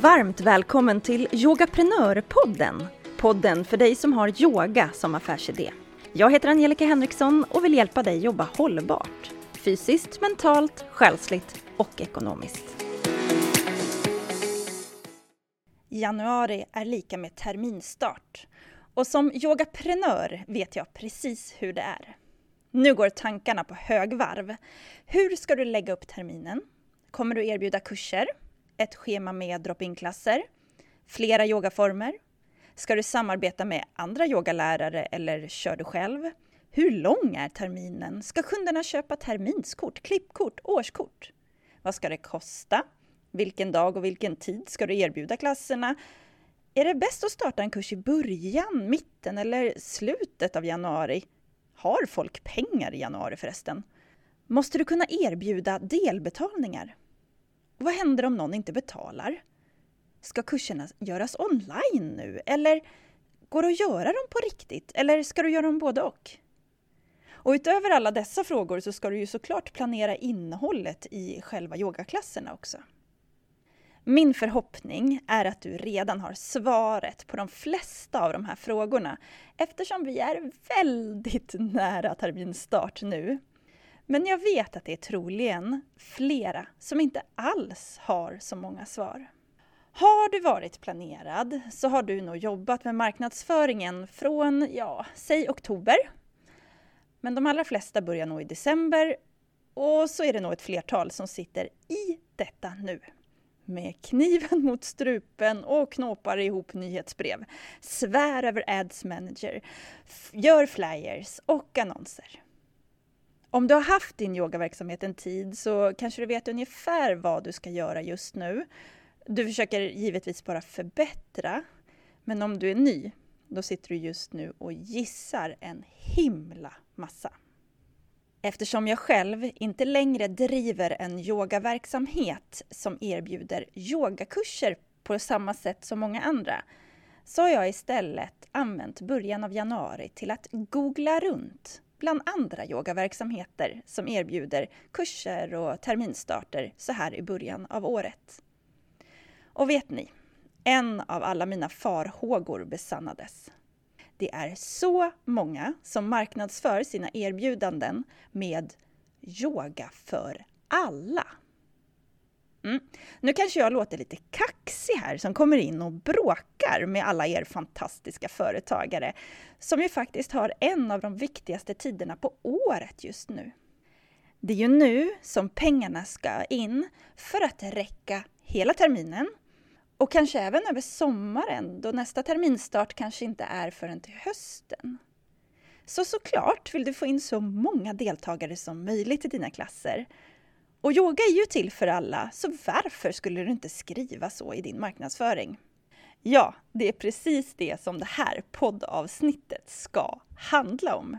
Varmt välkommen till Yogaprenörpodden. Podden för dig som har yoga som affärsidé. Jag heter Angelica Henriksson och vill hjälpa dig jobba hållbart. Fysiskt, mentalt, själsligt och ekonomiskt. Januari är lika med terminstart. Och som yogaprenör vet jag precis hur det är. Nu går tankarna på högvarv. Hur ska du lägga upp terminen? Kommer du erbjuda kurser? Ett schema med drop-in-klasser? Flera yogaformer? Ska du samarbeta med andra yogalärare eller kör du själv? Hur lång är terminen? Ska kunderna köpa terminskort, klippkort, årskort? Vad ska det kosta? Vilken dag och vilken tid ska du erbjuda klasserna? Är det bäst att starta en kurs i början, mitten eller slutet av januari? Har folk pengar i januari förresten? Måste du kunna erbjuda delbetalningar? Vad händer om någon inte betalar? Ska kurserna göras online nu? Eller går det att göra dem på riktigt? Eller ska du göra dem både och? Och utöver alla dessa frågor så ska du ju såklart planera innehållet i själva yogaklasserna också. Min förhoppning är att du redan har svaret på de flesta av de här frågorna eftersom vi är väldigt nära terminstart nu. Men jag vet att det är troligen flera som inte alls har så många svar. Har du varit planerad så har du nog jobbat med marknadsföringen från, ja, säg oktober. Men de allra flesta börjar nog i december och så är det nog ett flertal som sitter i detta nu med kniven mot strupen och knåpar ihop nyhetsbrev, svär över Ads Manager, gör flyers och annonser. Om du har haft din yogaverksamhet en tid så kanske du vet ungefär vad du ska göra just nu. Du försöker givetvis bara förbättra, men om du är ny, då sitter du just nu och gissar en himla massa. Eftersom jag själv inte längre driver en yogaverksamhet som erbjuder yogakurser på samma sätt som många andra, så har jag istället använt början av januari till att googla runt bland andra yogaverksamheter som erbjuder kurser och terminstarter så här i början av året. Och vet ni? En av alla mina farhågor besannades. Det är så många som marknadsför sina erbjudanden med yoga för alla. Mm. Nu kanske jag låter lite kaxig här som kommer in och bråkar med alla er fantastiska företagare som ju faktiskt har en av de viktigaste tiderna på året just nu. Det är ju nu som pengarna ska in för att räcka hela terminen och kanske även över sommaren då nästa terminstart kanske inte är förrän till hösten. Så såklart vill du få in så många deltagare som möjligt i dina klasser. Och yoga är ju till för alla, så varför skulle du inte skriva så i din marknadsföring? Ja, det är precis det som det här poddavsnittet ska handla om.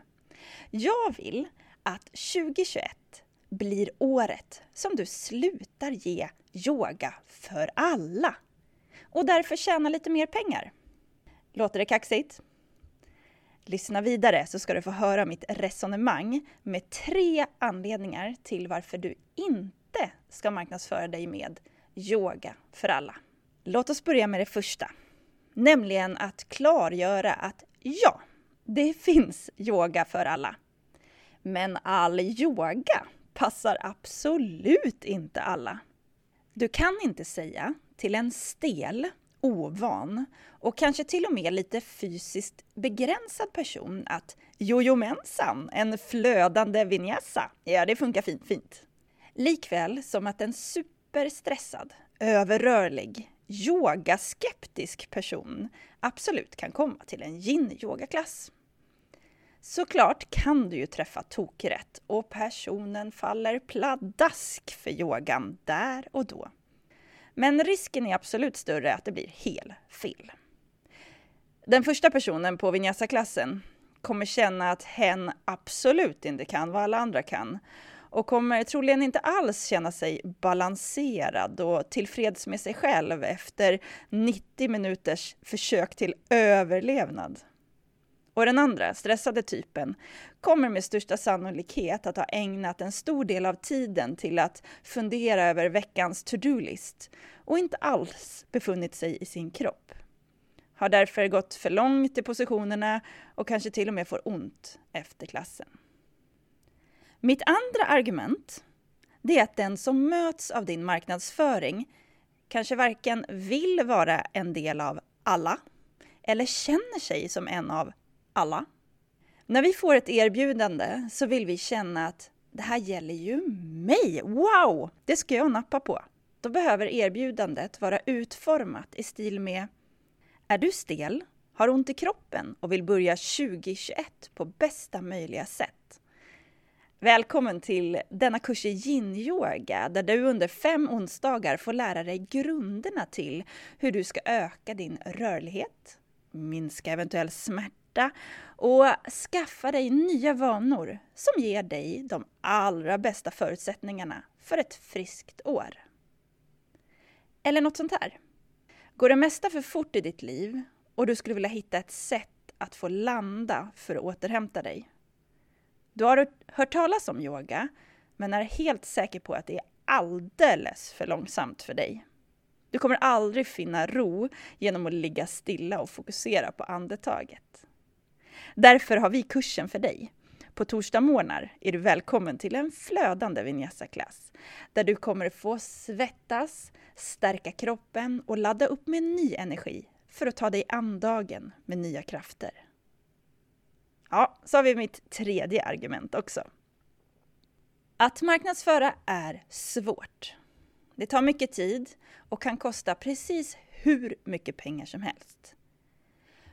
Jag vill att 2021 blir året som du slutar ge yoga för alla och därför tjäna lite mer pengar. Låter det kaxigt? Lyssna vidare så ska du få höra mitt resonemang med tre anledningar till varför du inte ska marknadsföra dig med yoga för alla. Låt oss börja med det första, nämligen att klargöra att ja, det finns yoga för alla. Men all yoga passar absolut inte alla. Du kan inte säga till en stel, ovan och kanske till och med lite fysiskt begränsad person att jojomensan, en flödande vinyasa, ja det funkar fint, fint. Likväl som att en superstressad, överrörlig, yogaskeptisk person absolut kan komma till en yin-yogaklass. Såklart kan du ju träffa tokrätt och personen faller pladask för yogan där och då. Men risken är absolut större att det blir helt fel. Den första personen på Vinyasa-klassen kommer känna att hen absolut inte kan vad alla andra kan och kommer troligen inte alls känna sig balanserad och tillfreds med sig själv efter 90 minuters försök till överlevnad. Och den andra, stressade typen, kommer med största sannolikhet att ha ägnat en stor del av tiden till att fundera över veckans to-do-list och inte alls befunnit sig i sin kropp. Har därför gått för långt i positionerna och kanske till och med får ont efter klassen. Mitt andra argument, det är att den som möts av din marknadsföring kanske varken vill vara en del av alla eller känner sig som en av alla. När vi får ett erbjudande så vill vi känna att det här gäller ju mig! Wow! Det ska jag nappa på. Då behöver erbjudandet vara utformat i stil med Är du stel, har ont i kroppen och vill börja 2021 på bästa möjliga sätt? Välkommen till denna kurs i yin-yoga där du under fem onsdagar får lära dig grunderna till hur du ska öka din rörlighet, minska eventuell smärta smärta och skaffa dig nya vanor som ger dig de allra bästa förutsättningarna för ett friskt år. Eller något sånt här. Går det mesta för fort i ditt liv och du skulle vilja hitta ett sätt att få landa för att återhämta dig? Du har hört talas om yoga, men är helt säker på att det är alldeles för långsamt för dig. Du kommer aldrig finna ro genom att ligga stilla och fokusera på andetaget. Därför har vi kursen för dig. På torsdag morgnar är du välkommen till en flödande vinyasa-klass där du kommer få svettas, stärka kroppen och ladda upp med ny energi för att ta dig an dagen med nya krafter. Ja, så har vi mitt tredje argument också. Att marknadsföra är svårt. Det tar mycket tid och kan kosta precis hur mycket pengar som helst.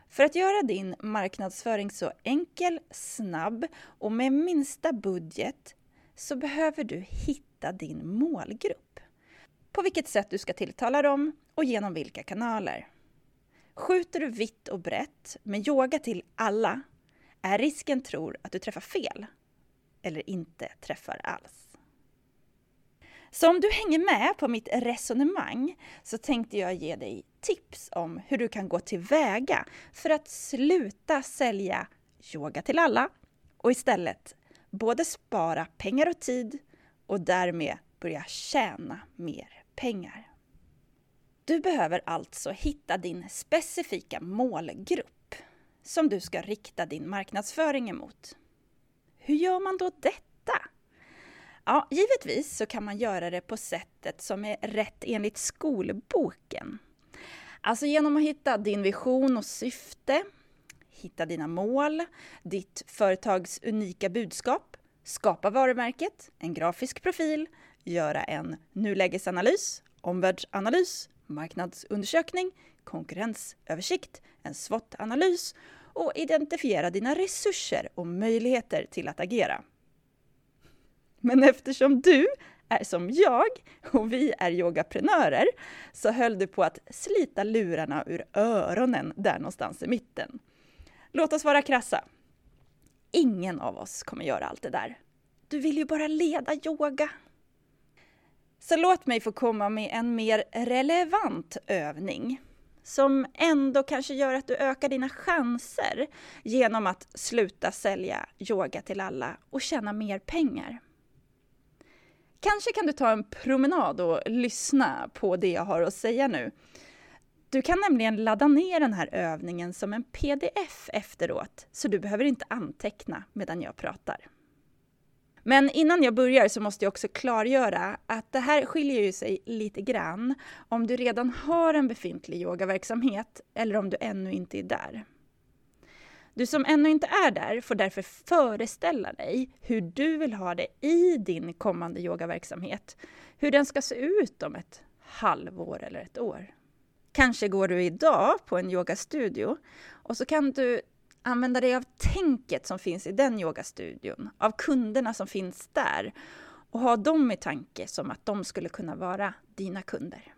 För att göra din marknadsföring så enkel, snabb och med minsta budget så behöver du hitta din målgrupp. På vilket sätt du ska tilltala dem och genom vilka kanaler. Skjuter du vitt och brett med yoga till alla är risken tror att du träffar fel eller inte träffar alls. Så om du hänger med på mitt resonemang så tänkte jag ge dig tips om hur du kan gå tillväga för att sluta sälja yoga till alla och istället både spara pengar och tid och därmed börja tjäna mer pengar. Du behöver alltså hitta din specifika målgrupp som du ska rikta din marknadsföring emot. Hur gör man då detta? Ja, givetvis så kan man göra det på sättet som är rätt enligt skolboken. Alltså genom att hitta din vision och syfte, hitta dina mål, ditt företags unika budskap, skapa varumärket, en grafisk profil, göra en nulägesanalys, omvärldsanalys, marknadsundersökning, konkurrensöversikt, en SWOT-analys och identifiera dina resurser och möjligheter till att agera. Men eftersom du är som jag och vi är yogaprenörer så höll du på att slita lurarna ur öronen där någonstans i mitten. Låt oss vara krassa. Ingen av oss kommer göra allt det där. Du vill ju bara leda yoga. Så låt mig få komma med en mer relevant övning som ändå kanske gör att du ökar dina chanser genom att sluta sälja yoga till alla och tjäna mer pengar. Kanske kan du ta en promenad och lyssna på det jag har att säga nu. Du kan nämligen ladda ner den här övningen som en pdf efteråt, så du behöver inte anteckna medan jag pratar. Men innan jag börjar så måste jag också klargöra att det här skiljer ju sig lite grann om du redan har en befintlig yogaverksamhet eller om du ännu inte är där. Du som ännu inte är där får därför föreställa dig hur du vill ha det i din kommande yogaverksamhet. Hur den ska se ut om ett halvår eller ett år. Kanske går du idag på en yogastudio och så kan du använda dig av tänket som finns i den yogastudion, av kunderna som finns där och ha dem i tanke som att de skulle kunna vara dina kunder.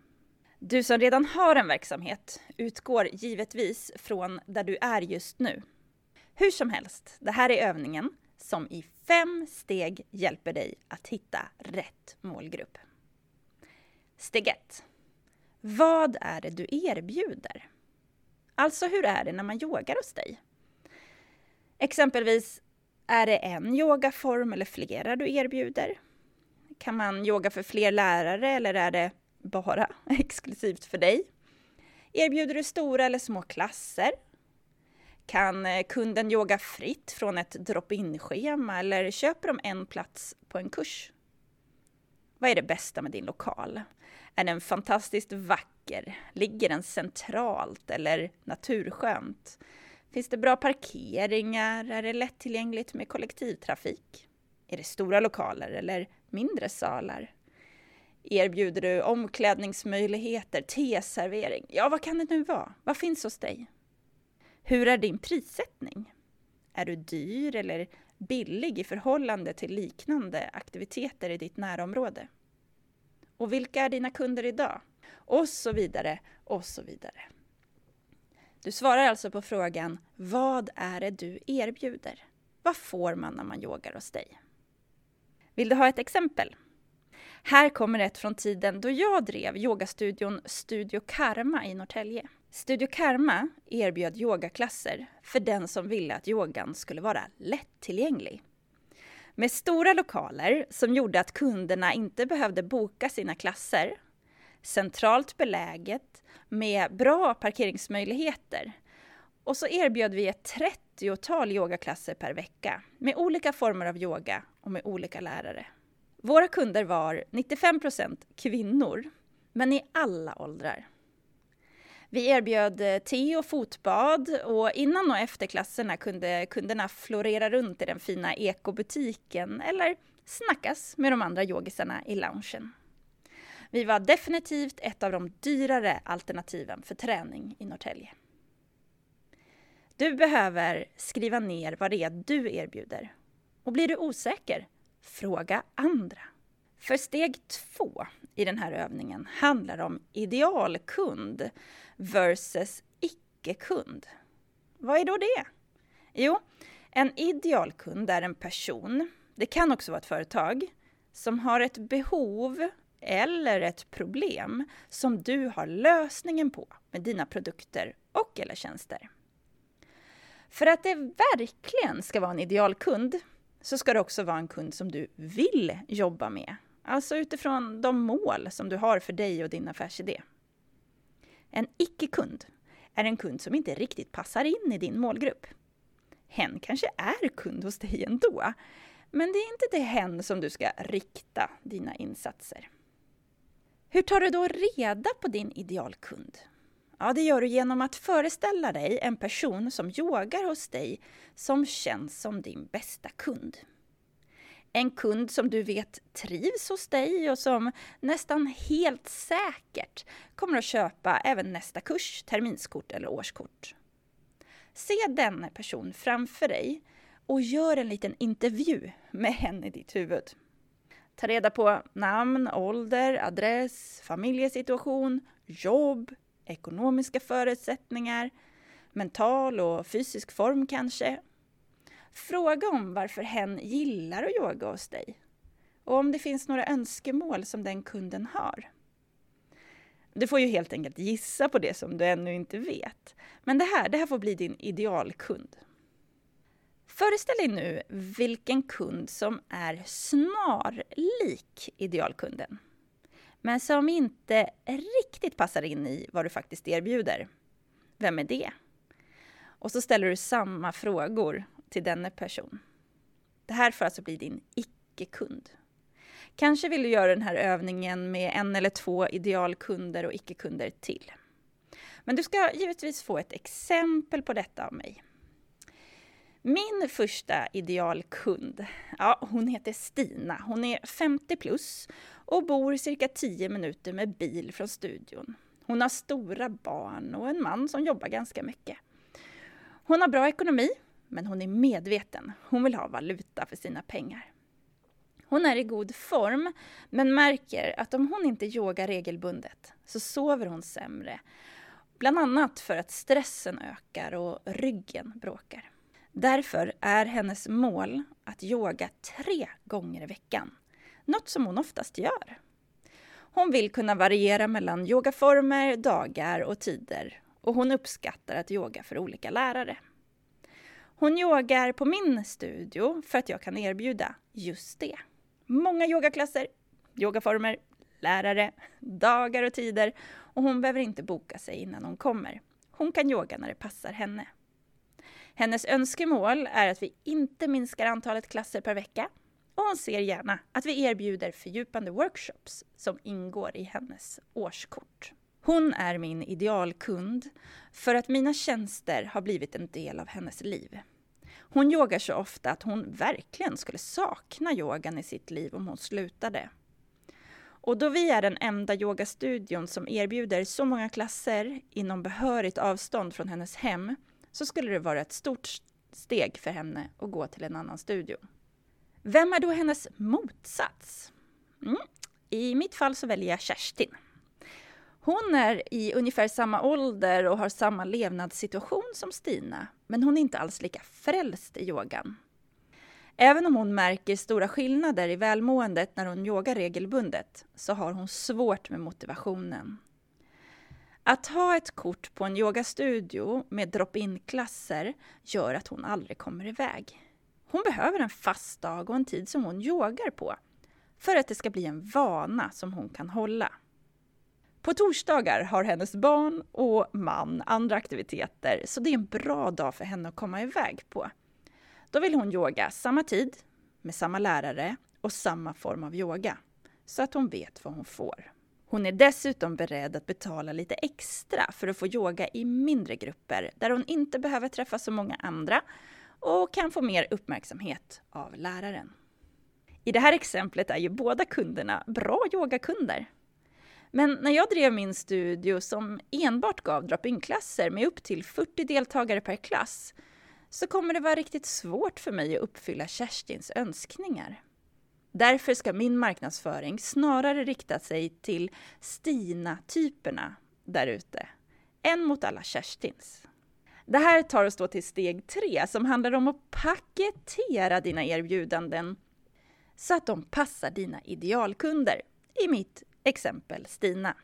Du som redan har en verksamhet utgår givetvis från där du är just nu. Hur som helst, det här är övningen som i fem steg hjälper dig att hitta rätt målgrupp. Steg 1. Vad är det du erbjuder? Alltså hur är det när man yogar hos dig? Exempelvis, är det en yogaform eller flera du erbjuder? Kan man yoga för fler lärare eller är det bara exklusivt för dig? Erbjuder du stora eller små klasser? Kan eh, kunden yoga fritt från ett drop-in-schema eller köper de en plats på en kurs? Vad är det bästa med din lokal? Är den fantastiskt vacker? Ligger den centralt eller naturskönt? Finns det bra parkeringar? Är det lättillgängligt med kollektivtrafik? Är det stora lokaler eller mindre salar? Erbjuder du omklädningsmöjligheter, teservering? Ja, vad kan det nu vara? Vad finns hos dig? Hur är din prissättning? Är du dyr eller billig i förhållande till liknande aktiviteter i ditt närområde? Och vilka är dina kunder idag? Och så vidare, och så vidare. Du svarar alltså på frågan Vad är det du erbjuder? Vad får man när man yogar hos dig? Vill du ha ett exempel? Här kommer ett från tiden då jag drev yogastudion Studio Karma i Norrtälje. Studio Karma erbjöd yogaklasser för den som ville att yogan skulle vara lättillgänglig. Med stora lokaler som gjorde att kunderna inte behövde boka sina klasser, centralt beläget med bra parkeringsmöjligheter och så erbjöd vi ett 30-tal yogaklasser per vecka med olika former av yoga och med olika lärare. Våra kunder var 95% kvinnor, men i alla åldrar. Vi erbjöd eh, te och fotbad och innan och efter klasserna kunde kunderna florera runt i den fina ekobutiken eller snackas med de andra yogisarna i loungen. Vi var definitivt ett av de dyrare alternativen för träning i Norrtälje. Du behöver skriva ner vad det är du erbjuder. Och blir du osäker, fråga andra. För steg två i den här övningen handlar om idealkund versus icke-kund. Vad är då det? Jo, en idealkund är en person, det kan också vara ett företag, som har ett behov eller ett problem som du har lösningen på med dina produkter och eller tjänster. För att det verkligen ska vara en idealkund så ska det också vara en kund som du vill jobba med. Alltså utifrån de mål som du har för dig och din affärsidé. En icke-kund är en kund som inte riktigt passar in i din målgrupp. Hen kanske är kund hos dig ändå, men det är inte till hen som du ska rikta dina insatser. Hur tar du då reda på din idealkund? Ja, det gör du genom att föreställa dig en person som yogar hos dig som känns som din bästa kund. En kund som du vet trivs hos dig och som nästan helt säkert kommer att köpa även nästa kurs, terminskort eller årskort. Se denna person framför dig och gör en liten intervju med henne i ditt huvud. Ta reda på namn, ålder, adress, familjesituation, jobb, ekonomiska förutsättningar, mental och fysisk form kanske. Fråga om varför hen gillar att yoga hos dig och om det finns några önskemål som den kunden har. Du får ju helt enkelt gissa på det som du ännu inte vet. Men det här, det här får bli din idealkund. Föreställ dig nu vilken kund som är snarlik idealkunden men som inte riktigt passar in i vad du faktiskt erbjuder. Vem är det? Och så ställer du samma frågor till denna person. Det här får alltså bli din icke-kund. Kanske vill du göra den här övningen med en eller två idealkunder och icke-kunder till. Men du ska givetvis få ett exempel på detta av mig. Min första idealkund, ja, hon heter Stina. Hon är 50 plus och bor cirka 10 minuter med bil från studion. Hon har stora barn och en man som jobbar ganska mycket. Hon har bra ekonomi, men hon är medveten. Hon vill ha valuta för sina pengar. Hon är i god form, men märker att om hon inte yogar regelbundet så sover hon sämre. Bland annat för att stressen ökar och ryggen bråkar. Därför är hennes mål att yoga tre gånger i veckan. Något som hon oftast gör. Hon vill kunna variera mellan yogaformer, dagar och tider och hon uppskattar att yoga för olika lärare. Hon yogar på min studio för att jag kan erbjuda just det. Många yogaklasser, yogaformer, lärare, dagar och tider och hon behöver inte boka sig innan hon kommer. Hon kan yoga när det passar henne. Hennes önskemål är att vi inte minskar antalet klasser per vecka och hon ser gärna att vi erbjuder fördjupande workshops som ingår i hennes årskort. Hon är min idealkund för att mina tjänster har blivit en del av hennes liv. Hon yogar så ofta att hon verkligen skulle sakna yogan i sitt liv om hon slutade. Och då vi är den enda yogastudion som erbjuder så många klasser inom behörigt avstånd från hennes hem så skulle det vara ett stort steg för henne att gå till en annan studio. Vem är då hennes motsats? Mm. I mitt fall så väljer jag Kerstin. Hon är i ungefär samma ålder och har samma levnadssituation som Stina, men hon är inte alls lika frälst i yogan. Även om hon märker stora skillnader i välmåendet när hon yogar regelbundet, så har hon svårt med motivationen. Att ha ett kort på en yogastudio med drop-in-klasser gör att hon aldrig kommer iväg. Hon behöver en fast dag och en tid som hon yogar på, för att det ska bli en vana som hon kan hålla. På torsdagar har hennes barn och man andra aktiviteter, så det är en bra dag för henne att komma iväg på. Då vill hon yoga samma tid, med samma lärare och samma form av yoga, så att hon vet vad hon får. Hon är dessutom beredd att betala lite extra för att få yoga i mindre grupper, där hon inte behöver träffa så många andra och kan få mer uppmärksamhet av läraren. I det här exemplet är ju båda kunderna bra yogakunder. Men när jag drev min studio som enbart gav drop-in-klasser med upp till 40 deltagare per klass så kommer det vara riktigt svårt för mig att uppfylla Kerstins önskningar. Därför ska min marknadsföring snarare rikta sig till Stina-typerna där ute, än mot alla Kerstins. Det här tar oss då till steg tre som handlar om att paketera dina erbjudanden så att de passar dina idealkunder. I mitt exempel Stina.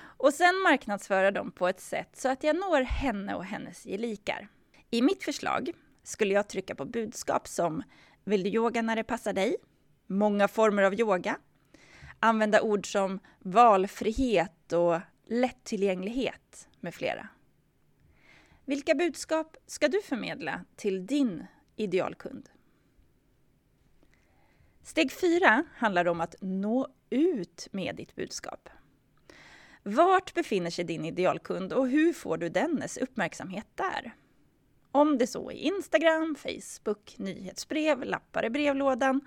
Och sen marknadsföra dem på ett sätt så att jag når henne och hennes gelikar. I mitt förslag skulle jag trycka på budskap som Vill du yoga när det passar dig? Många former av yoga. Använda ord som valfrihet och lättillgänglighet med flera. Vilka budskap ska du förmedla till din idealkund? Steg fyra handlar om att nå ut med ditt budskap. Vart befinner sig din idealkund och hur får du dennes uppmärksamhet där? Om det så är Instagram, Facebook, nyhetsbrev, lappar i brevlådan,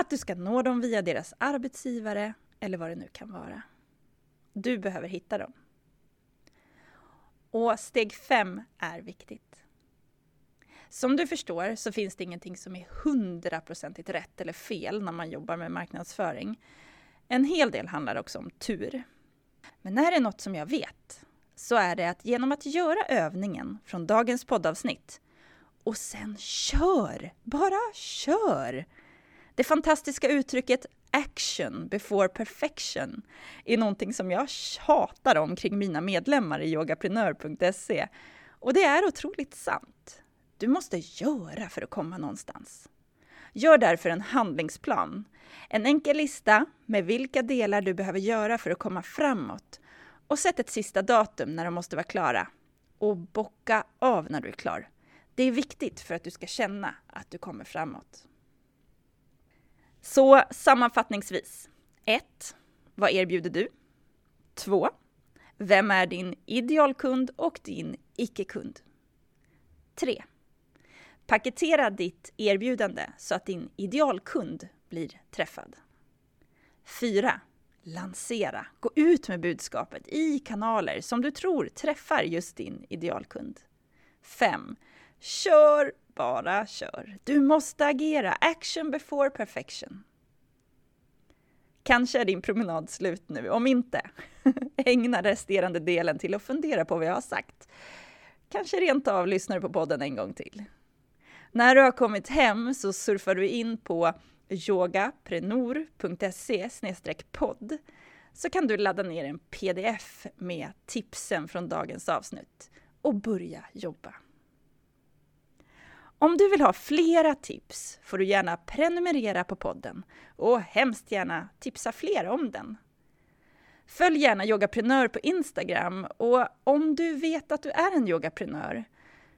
att du ska nå dem via deras arbetsgivare eller vad det nu kan vara. Du behöver hitta dem. Och steg fem är viktigt. Som du förstår så finns det ingenting som är hundraprocentigt rätt eller fel när man jobbar med marknadsföring. En hel del handlar också om tur. Men är det något som jag vet så är det att genom att göra övningen från dagens poddavsnitt och sen kör, bara kör! Det fantastiska uttrycket action before perfection är någonting som jag tjatar om kring mina medlemmar i yogaprenör.se och det är otroligt sant. Du måste göra för att komma någonstans. Gör därför en handlingsplan. En enkel lista med vilka delar du behöver göra för att komma framåt. Och sätt ett sista datum när de måste vara klara. Och bocka av när du är klar. Det är viktigt för att du ska känna att du kommer framåt. Så sammanfattningsvis. 1. Vad erbjuder du? 2. Vem är din idealkund och din icke-kund? 3. Paketera ditt erbjudande så att din idealkund blir träffad. 4. Lansera. Gå ut med budskapet i kanaler som du tror träffar just din idealkund. 5. Kör, bara kör. Du måste agera. Action before perfection. Kanske är din promenad slut nu. Om inte, ägna resterande delen till att fundera på vad jag har sagt. Kanske rent av lyssnar på podden en gång till. När du har kommit hem så surfar du in på yogaprenor.se podd så kan du ladda ner en pdf med tipsen från dagens avsnitt och börja jobba. Om du vill ha flera tips får du gärna prenumerera på podden och hemskt gärna tipsa fler om den. Följ gärna Yogaprenör på Instagram och om du vet att du är en yogaprenör,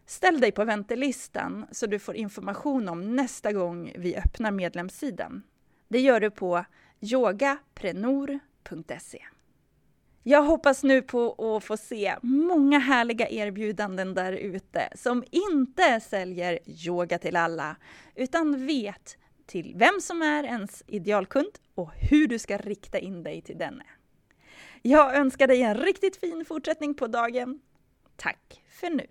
ställ dig på väntelistan så du får information om nästa gång vi öppnar medlemssidan. Det gör du på yogaprenor.se. Jag hoppas nu på att få se många härliga erbjudanden där ute som inte säljer yoga till alla, utan vet till vem som är ens idealkund och hur du ska rikta in dig till denne. Jag önskar dig en riktigt fin fortsättning på dagen. Tack för nu!